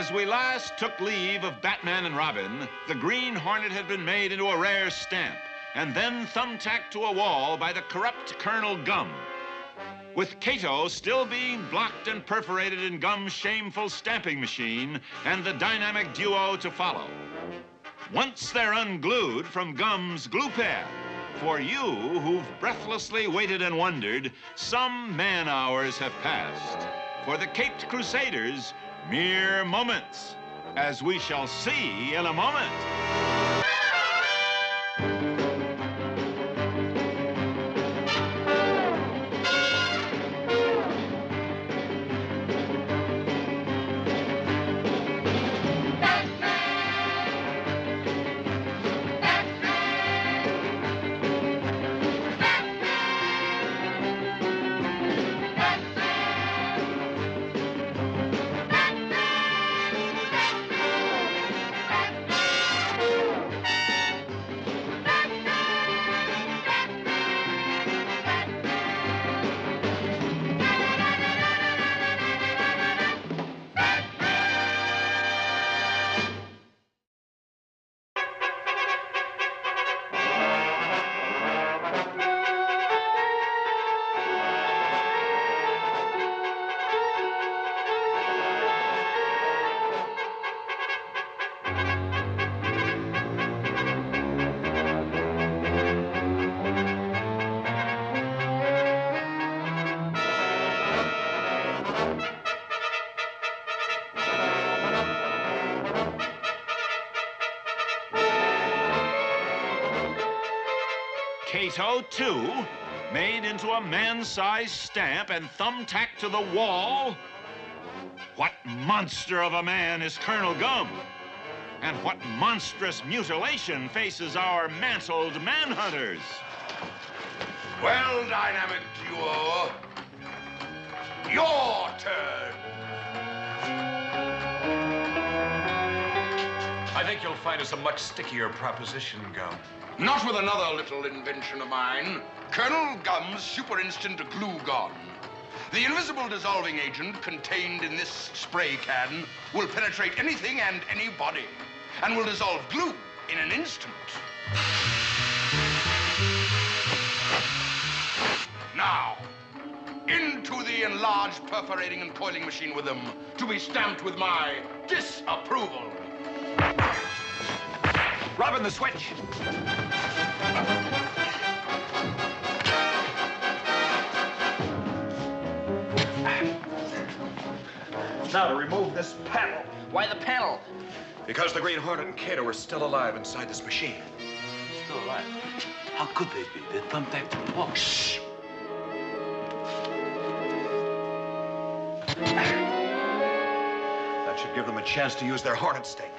As we last took leave of Batman and Robin, the Green Hornet had been made into a rare stamp and then thumbtacked to a wall by the corrupt Colonel Gum. With Kato still being blocked and perforated in Gum's shameful stamping machine and the dynamic duo to follow. Once they're unglued from Gum's glue pad, for you who've breathlessly waited and wondered, some man hours have passed. For the Caped Crusaders, mere moments, as we shall see in a moment. Kato, too, made into a man-sized stamp and thumbtacked to the wall? What monster of a man is Colonel Gum? And what monstrous mutilation faces our mantled manhunters? Well, Dynamic Duo, your turn. Find us a much stickier proposition, Gum. Not with another little invention of mine, Colonel Gum's super instant glue gun. The invisible dissolving agent contained in this spray can will penetrate anything and anybody and will dissolve glue in an instant. Now, into the enlarged perforating and coiling machine with them to be stamped with my disapproval. Robin, the switch. Now to remove this panel. Why the panel? Because the Green Hornet and Kato are still alive inside this machine. Still alive. How could they be? They're thumbtacked to the wall. Shh. That should give them a chance to use their Hornet sting.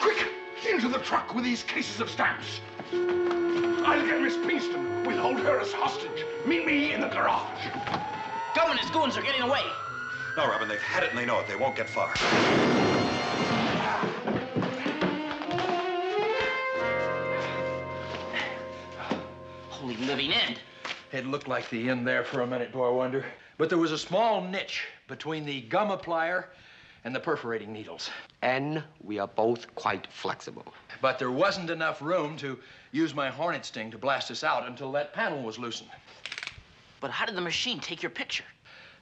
Quick, into the truck with these cases of stamps. I'll get Miss Pinkston. We'll hold her as hostage. Meet me in the garage. Gum and his goons are getting away. No, Robin, they've had it and they know it. They won't get far. Holy living end. It looked like the end there for a minute, do I wonder? But there was a small niche between the gum applier and the perforating needles. And we are both quite flexible. But there wasn't enough room to use my hornet sting to blast us out until that panel was loosened. But how did the machine take your picture?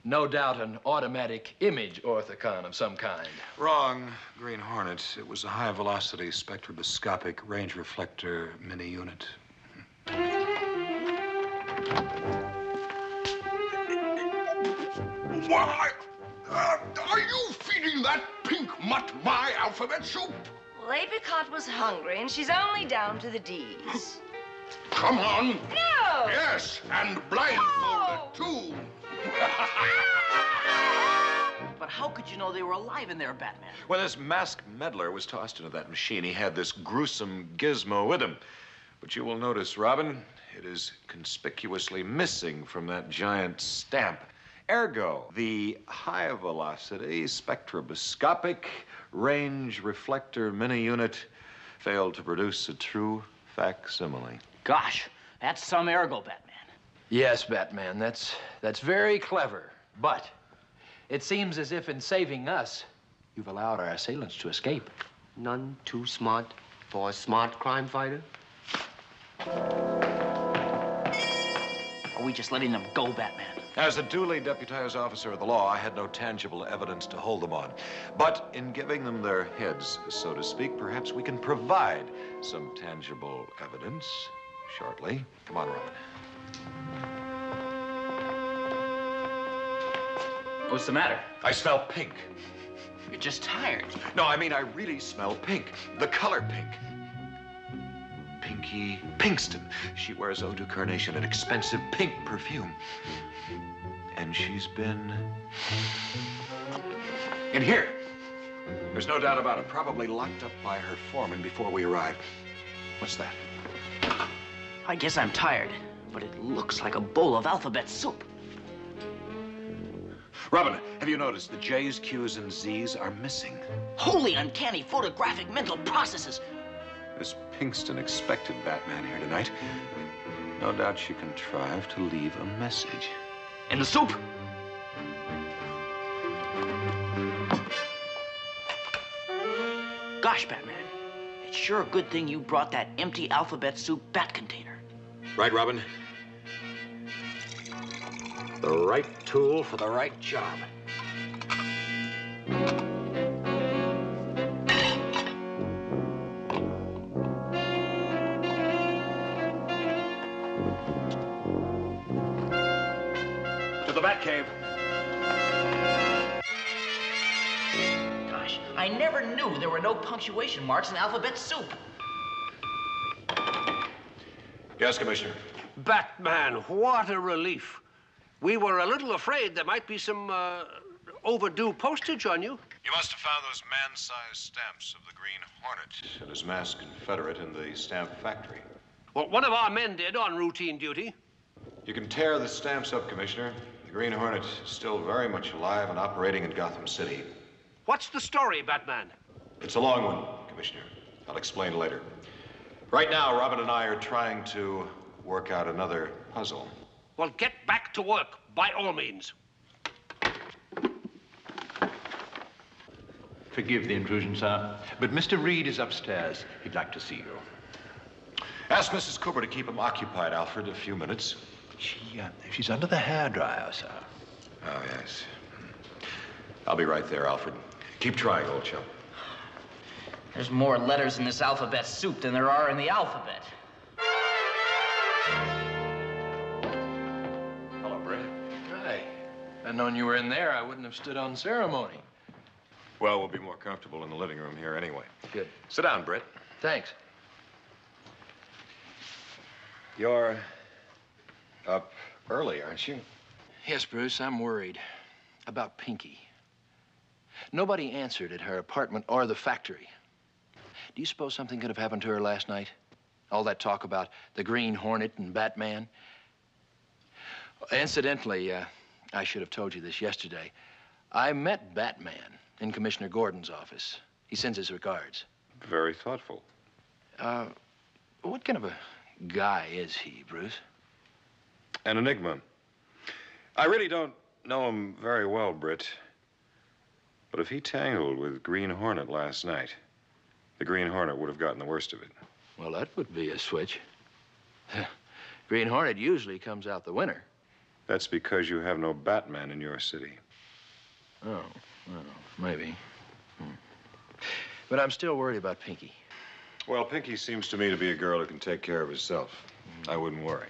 No doubt an automatic image orthicon of some kind. Wrong, Green Hornet. It was a high-velocity spectroscopic range reflector mini unit. Why? Uh, are you feeding that pink mutt my alphabet soup? Well, Apricot was hungry, and she's only down to the D's. Come on. No! Yes, and blindfolded, No. too. But how could you know they were alive in there, Batman? When this masked meddler was tossed into that machine, he had this gruesome gizmo with him. But you will notice, Robin, it is conspicuously missing from that giant stamp. Ergo, the high velocity spectroscopic range reflector mini unit failed to produce a true facsimile. Gosh, that's some ergo, Batman. Yes, Batman, that's, that's very clever. But it seems as if in saving us, you've allowed our assailants to escape. None too smart for a smart crime fighter. Are we just letting them go, Batman? As a duly deputized officer of the law, I had no tangible evidence to hold them on. But in giving them their heads, so to speak, perhaps we can provide some tangible evidence shortly. Come on, Robin. What's the matter? I smell pink. You're just tired. No, I mean, I really smell pink. The color pink. Pinkston. She wears eau de carnation, an expensive pink perfume. And she's been in here. There's no doubt about it. Probably locked up by her foreman before we arrived. What's that? I guess I'm tired, but it looks like a bowl of alphabet soup. Robin, have you noticed the J's, Q's, and Z's are missing? Holy uncanny photographic mental processes. Miss Pinkston expected Batman here tonight. No doubt she contrived to leave a message. In the soup? Gosh, Batman. It's sure a good thing you brought that empty alphabet soup bat container. Right, Robin? The right tool for the right job. No punctuation marks in alphabet soup. Yes, Commissioner. Batman, what a relief. We were a little afraid there might be some uh, overdue postage on you. You must have found those man-sized stamps of the Green Hornet and his masked Confederate in the stamp factory. Well, one of our men did on routine duty. You can tear the stamps up, Commissioner. The Green Hornet is still very much alive and operating in Gotham City. What's the story, Batman? It's a long one, Commissioner. I'll explain later. Right now, Robin and I are trying to work out another puzzle. Well, get back to work, by all means. Forgive the intrusion, sir, but Mr. Reed is upstairs. He'd like to see you. Ask Mrs. Cooper to keep him occupied, Alfred, a few minutes. She, uh, she's under the hairdryer, sir. Oh, yes. I'll be right there, Alfred. Keep trying, old chum. There's more letters in this alphabet soup than there are in the alphabet. Hello, Britt. Hi. I'd known you were in there, I wouldn't have stood on ceremony. Well, we'll be more comfortable in the living room here anyway. Good. Sit down, Britt. Thanks. You're up early, aren't you? Yes, Bruce, I'm worried about Pinky. Nobody answered at her apartment or the factory. Do you suppose something could have happened to her last night? All that talk about the Green Hornet and Batman? Incidentally, uh, I should have told you this yesterday. I met Batman in Commissioner Gordon's office. He sends his regards. Very thoughtful. Uh, what kind of a guy is he, Bruce? An enigma. I really don't know him very well, Britt. But if he tangled with Green Hornet last night, the Green Hornet would have gotten the worst of it. Well, that would be a switch. Green Hornet usually comes out the winner. That's because you have no Batman in your city. Oh, well, maybe. Hmm. But I'm still worried about Pinky. Well, Pinky seems to me to be a girl who can take care of herself. I wouldn't worry.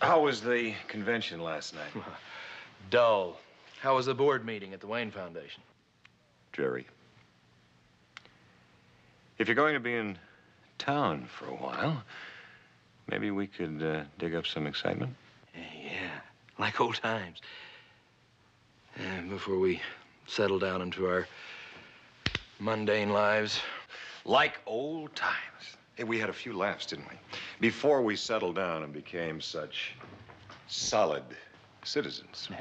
How was the convention last night? Dull. How was the board meeting at the Wayne Foundation? Jerry. If you're going to be in town for a while, maybe we could uh, dig up some excitement. Yeah, like old times. And before we settle down into our mundane lives. Like old times. Hey, we had a few laughs, didn't we? Before we settled down and became such solid citizens. Yeah.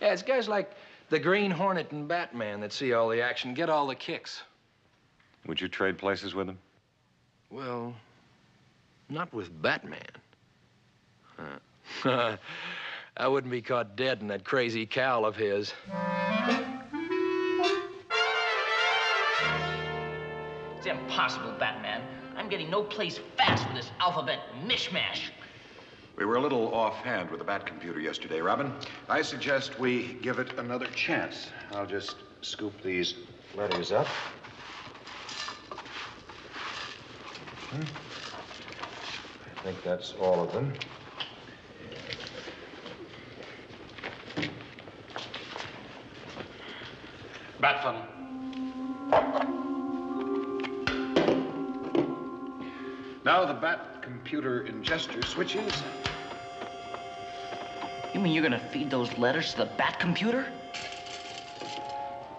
Yeah, it's guys like the Green Hornet and Batman that see all the action, get all the kicks. Would you trade places with him? Well, not with Batman. I wouldn't be caught dead in that crazy cowl of his. It's impossible, Batman. I'm getting no place fast with this alphabet mishmash. We were a little offhand with the Bat computer yesterday, Robin. I suggest we give it another chance. I'll just scoop these letters up. Hmm. I think that's all of them. Bat Funny. Now the Bat computer ingester switches. You mean you're gonna feed those letters to the Bat computer?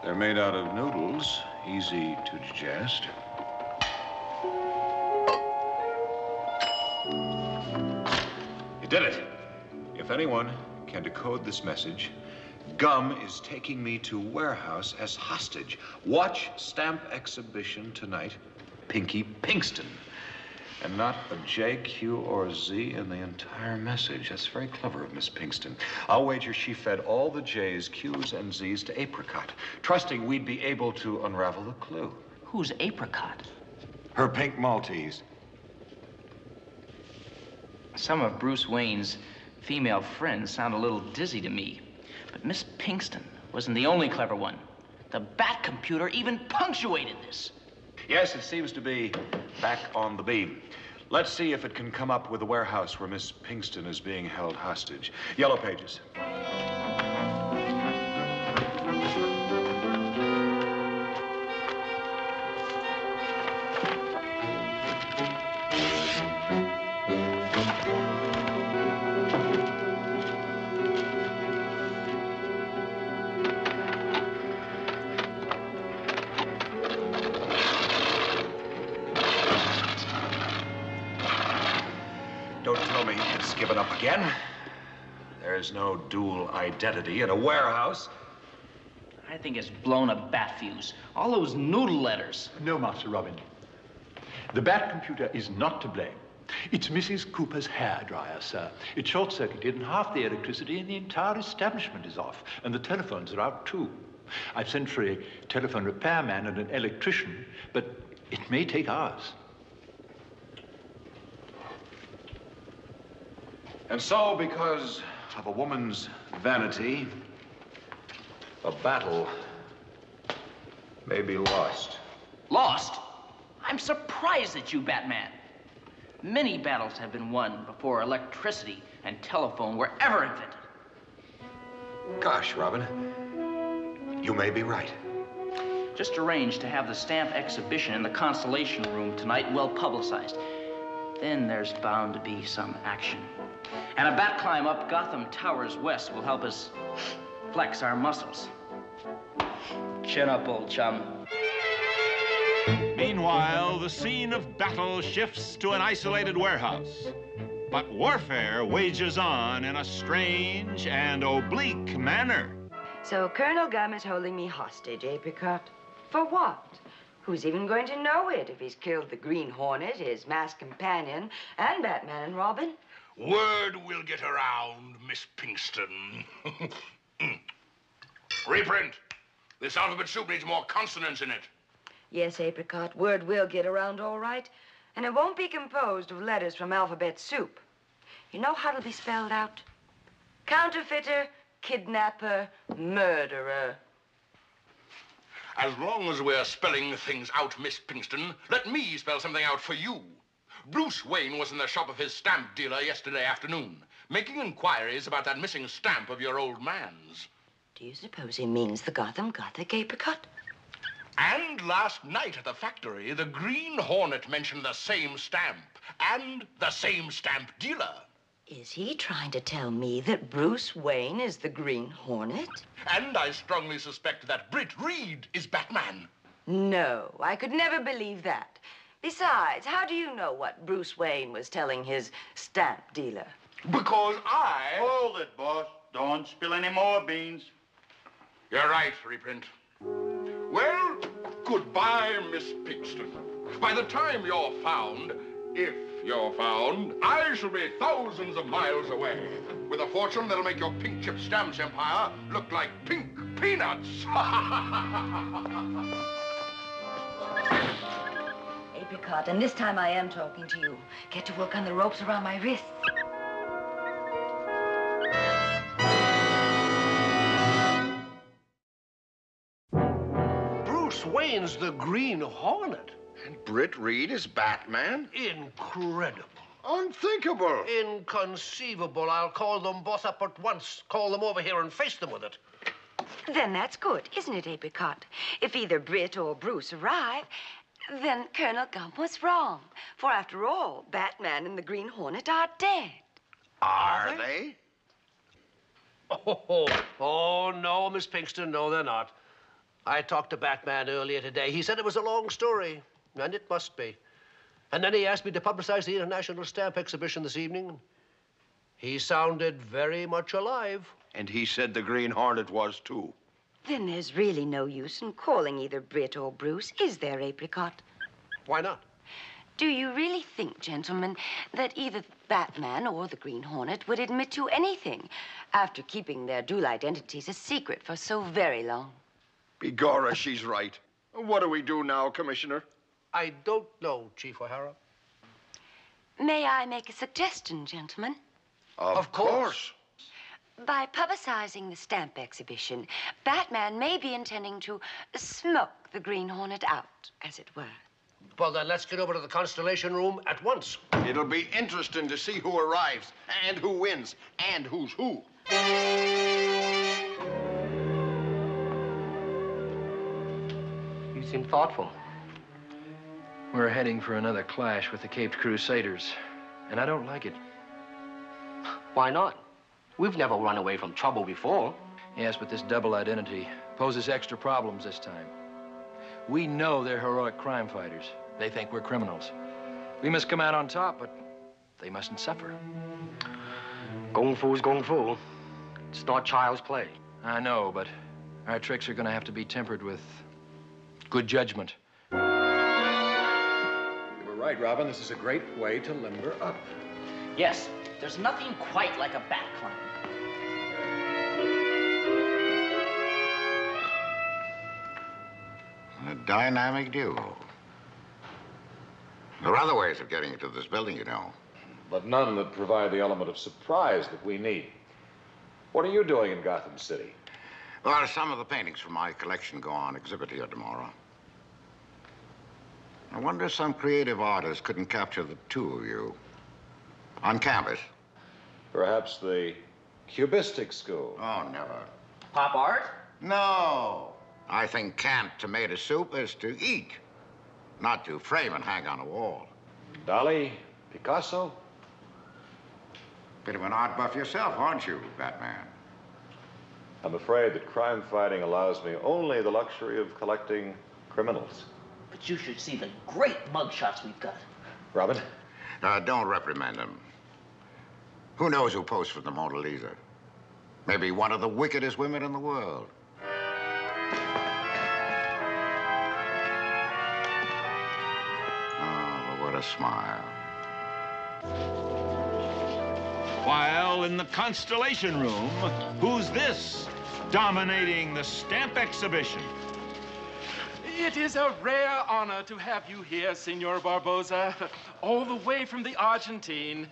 They're made out of noodles, easy to digest. You did it. If anyone can decode this message, Gum is taking me to warehouse as hostage. Watch stamp exhibition tonight, Pinky Pinkston. And not a J, Q, or Z in the entire message. That's very clever of Miss Pinkston. I'll wager she fed all the J's, Q's, and Z's to Apricot, trusting we'd be able to unravel the clue. Who's Apricot? Her pink Maltese. Some of Bruce Wayne's female friends sound a little dizzy to me. But Miss Pinkston wasn't the only clever one. The Bat computer even punctuated this. Yes, it seems to be back on the beam. Let's see if it can come up with the warehouse where Miss Pinkston is being held hostage. Yellow pages. Again. There's no dual identity in a warehouse. I think it's blown a bat fuse. All those noodle letters. No, Master Robin. The Bat computer is not to blame. It's Mrs. Cooper's hair dryer, sir. It short circuited, and half the electricity in the entire establishment is off, and the telephones are out too. I've sent for a telephone repairman and an electrician, but it may take hours. And so, because of a woman's vanity, a battle may be lost. Lost? I'm surprised at you, Batman. Many battles have been won before electricity and telephone were ever invented. Gosh, Robin, you may be right. Just arrange to have the stamp exhibition in the Constellation Room tonight well publicized. Then there's bound to be some action. And a bat climb up Gotham Towers West will help us flex our muscles. Chin up, old chum. Meanwhile, the scene of battle shifts to an isolated warehouse. But warfare wages on in a strange and oblique manner. So Colonel Gum is holding me hostage, Apricot. For what? Who's even going to know it if he's killed the Green Hornet, his masked companion, and Batman and Robin? Word will get around, Miss Pinkston. Reprint. This alphabet soup needs more consonants in it. Yes, Apricot, word will get around all right. And it won't be composed of letters from alphabet soup. You know how it'll be spelled out? Counterfeiter, kidnapper, murderer. As long as we're spelling things out, Miss Pinkston, let me spell something out for you. Bruce Wayne was in the shop of his stamp dealer yesterday afternoon, making inquiries about that missing stamp of your old man's. Do you suppose he means the Gotham Gothic, Apricot? And last night at the factory, the Green Hornet mentioned the same stamp and the same stamp dealer. Is he trying to tell me that Bruce Wayne is the Green Hornet? And I strongly suspect that Britt Reed is Batman. No, I could never believe that. Besides, how do you know what Bruce Wayne was telling his stamp dealer? Because I. Hold it, boss. Don't spill any more beans. You're right, Reprint. Well, goodbye, Miss Pinkston. By the time you're found, If you're found, I shall be thousands of miles away with a fortune that'll make your pink chip stamps empire look like pink peanuts. Apricot, and this time I am talking to you. Get to work on the ropes around my wrists. Bruce Wayne's the Green Hornet. And Britt Reed is Batman? Incredible. Unthinkable. Inconceivable. I'll call them both up at once. Call them over here and face them with it. Then that's good, isn't it, Apricot? If either Britt or Bruce arrive, then Colonel Gum was wrong. For after all, Batman and the Green Hornet are dead. Are they? Oh, oh, no, Miss Pinkston, no, they're not. I talked to Batman earlier today. He said it was a long story, and it must be. And then he asked me to publicize the International Stamp Exhibition this evening. He sounded very much alive. And he said the Green Hornet was too. Then there's really no use in calling either Britt or Bruce, is there, Apricot? Why not? Do you really think, gentlemen, that either Batman or the Green Hornet would admit to anything after keeping their dual identities a secret for so very long? Begorra, she's right. What do we do now, Commissioner? I don't know, Chief O'Hara. May I make a suggestion, gentlemen? Of, course. By publicizing the stamp exhibition, Batman may be intending to smoke the Green Hornet out, as it were. Well, then let's get over to the Constellation Room at once. It'll be interesting to see who arrives, and who wins, and who's who. You seem thoughtful. We're heading for another clash with the Caped Crusaders, and I don't like it. Why not? We've never run away from trouble before. Yes, but this double identity poses extra problems this time. We know they're heroic crime fighters. They think we're criminals. We must come out on top, but they mustn't suffer. Kung Fu's Kung Fu. It's not child's play. I know, but our tricks are going to have to be tempered with good judgment. You were right, Robin. This is a great way to limber up. Yes, there's nothing quite like a bat dynamic duo. There are other ways of getting into this building, you know. But none that provide the element of surprise that we need. What are you doing in Gotham City? Well, some of the paintings from my collection go on exhibit here tomorrow. I wonder if some creative artist couldn't capture the two of you on canvas. Perhaps the Cubistic School. Oh, never. Pop art? No. I think canned tomato soup is to eat, not to frame and hang on a wall. Dali? Picasso? Bit of an art buff yourself, aren't you, Batman? I'm afraid that crime fighting allows me only the luxury of collecting criminals. But you should see the great mugshots we've got. Robin? Uh, don't reprimand him. Who knows who posed for the Mona Lisa? Maybe one of the wickedest women in the world. A smile. While in the Constellation Room, who's this dominating the stamp exhibition? It is a rare honor to have you here, Senor Barboza, all the way from the Argentine.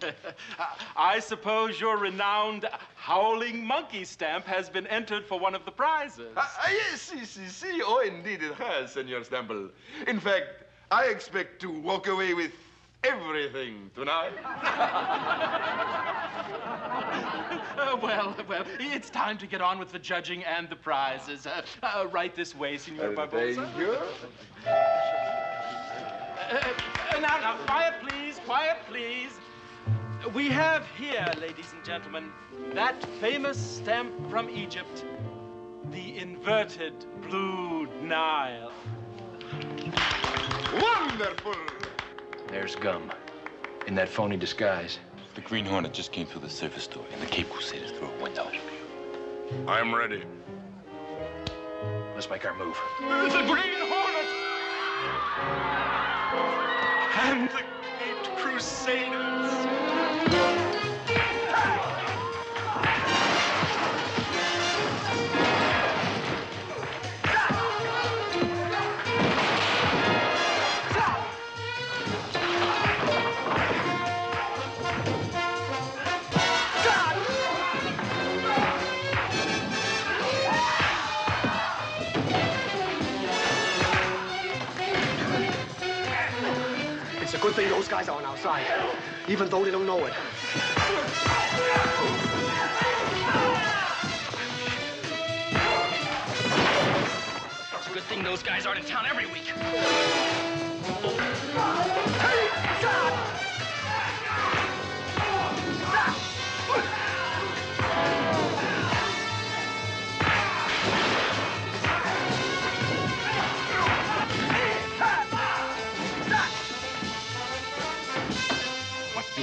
I suppose your renowned howling monkey stamp has been entered for one of the prizes. Ah, yes, si, si, si. Oh, indeed it has, Senor Stample. In fact, I expect to walk away with everything tonight. Uh, well, well, it's time to get on with the judging and the prizes. Uh, uh, right this way, Senor Barboza. Danger. Uh, uh, now, now, quiet, please, quiet, please. We have here, ladies and gentlemen, that famous stamp from Egypt, the inverted blue Nile. Wonderful! There's Gum in that phony disguise. The Green Hornet just came through the surface door, and the Cape Crusaders through a window. I'm ready. Let's make our move. The Green Hornet! And the Caped crusaders. Good thing those guys are on our side, even though they don't know it. It's a good thing those guys aren't in town every week. What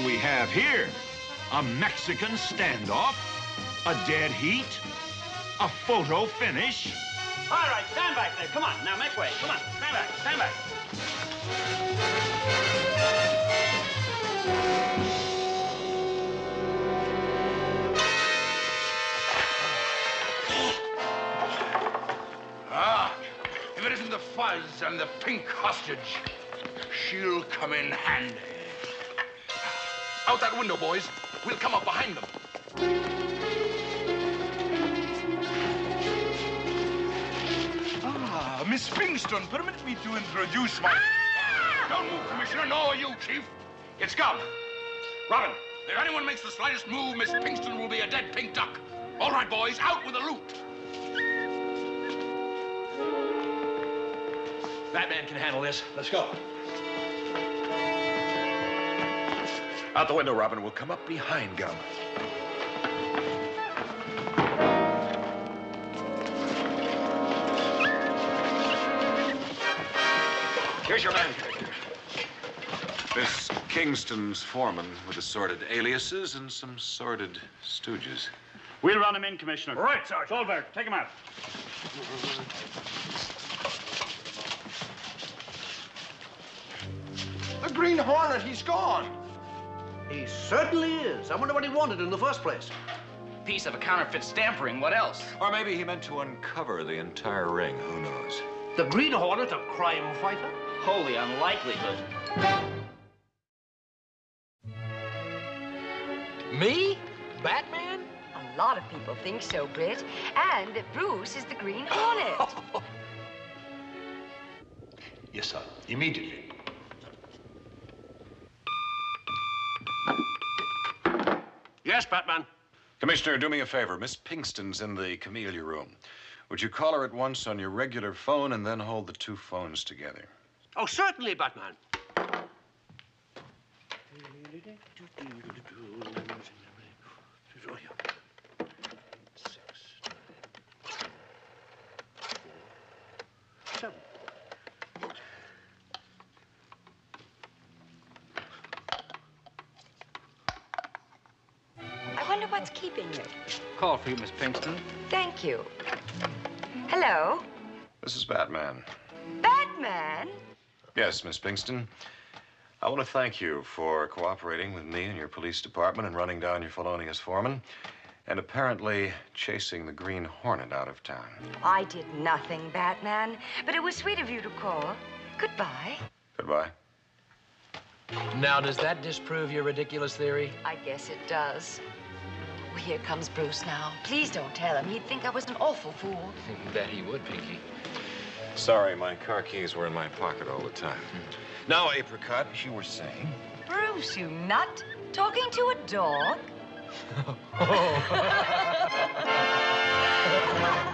do we have here? A Mexican standoff? A dead heat? A photo finish? All right, stand back there. Come on, now make way. Come on, stand back, stand back. Ah, if it isn't the fuzz and the pink hostage, she'll come in handy. Out that window, boys. We'll come up behind them. Ah, Miss Pinkston, permit me to introduce my... Don't move, Commissioner. No, you, Chief. It's Gum. Robin, if anyone makes the slightest move, Miss Pinkston will be a dead pink duck. All right, boys, out with the loot. Batman can handle this. Let's go. Out the window, Robin. We'll come up behind Gum. Here's your man, Commissioner. Miss Pinkston's foreman with assorted aliases and some sordid stooges. We'll run him in, Commissioner. Right, Sergeant. Goldberg, take him out. The Green Hornet, he's gone. He certainly is. I wonder what he wanted in the first place. Piece of a counterfeit stamp ring. What else? Or maybe he meant to uncover the entire ring. Who knows? The Green Hornet, a crime fighter? Holy unlikelihood. Me? Batman? A lot of people think so, Britt. And that Bruce is the Green Hornet. Yes, sir. Immediately. Yes, Batman. Commissioner, do me a favor. Miss Pinkston's in the camellia room. Would you call her at once on your regular phone and then hold the two phones together? Oh, certainly, Batman. Call for you, Miss Pinkston. Thank you. Hello? This is Batman. Batman? Yes, Miss Pinkston. I want to thank you for cooperating with me and your police department and running down your felonious foreman and apparently chasing the Green Hornet out of town. I did nothing, Batman. But it was sweet of you to call. Goodbye. Goodbye. Now, does that disprove your ridiculous theory? I guess it does. Well, here comes Bruce now. Please don't tell him. He'd think I was an awful fool. Bet he would, Pinky. Sorry, my car keys were in my pocket all the time. Now, Apricot, as you were saying. Bruce, you nut. Talking to a dog?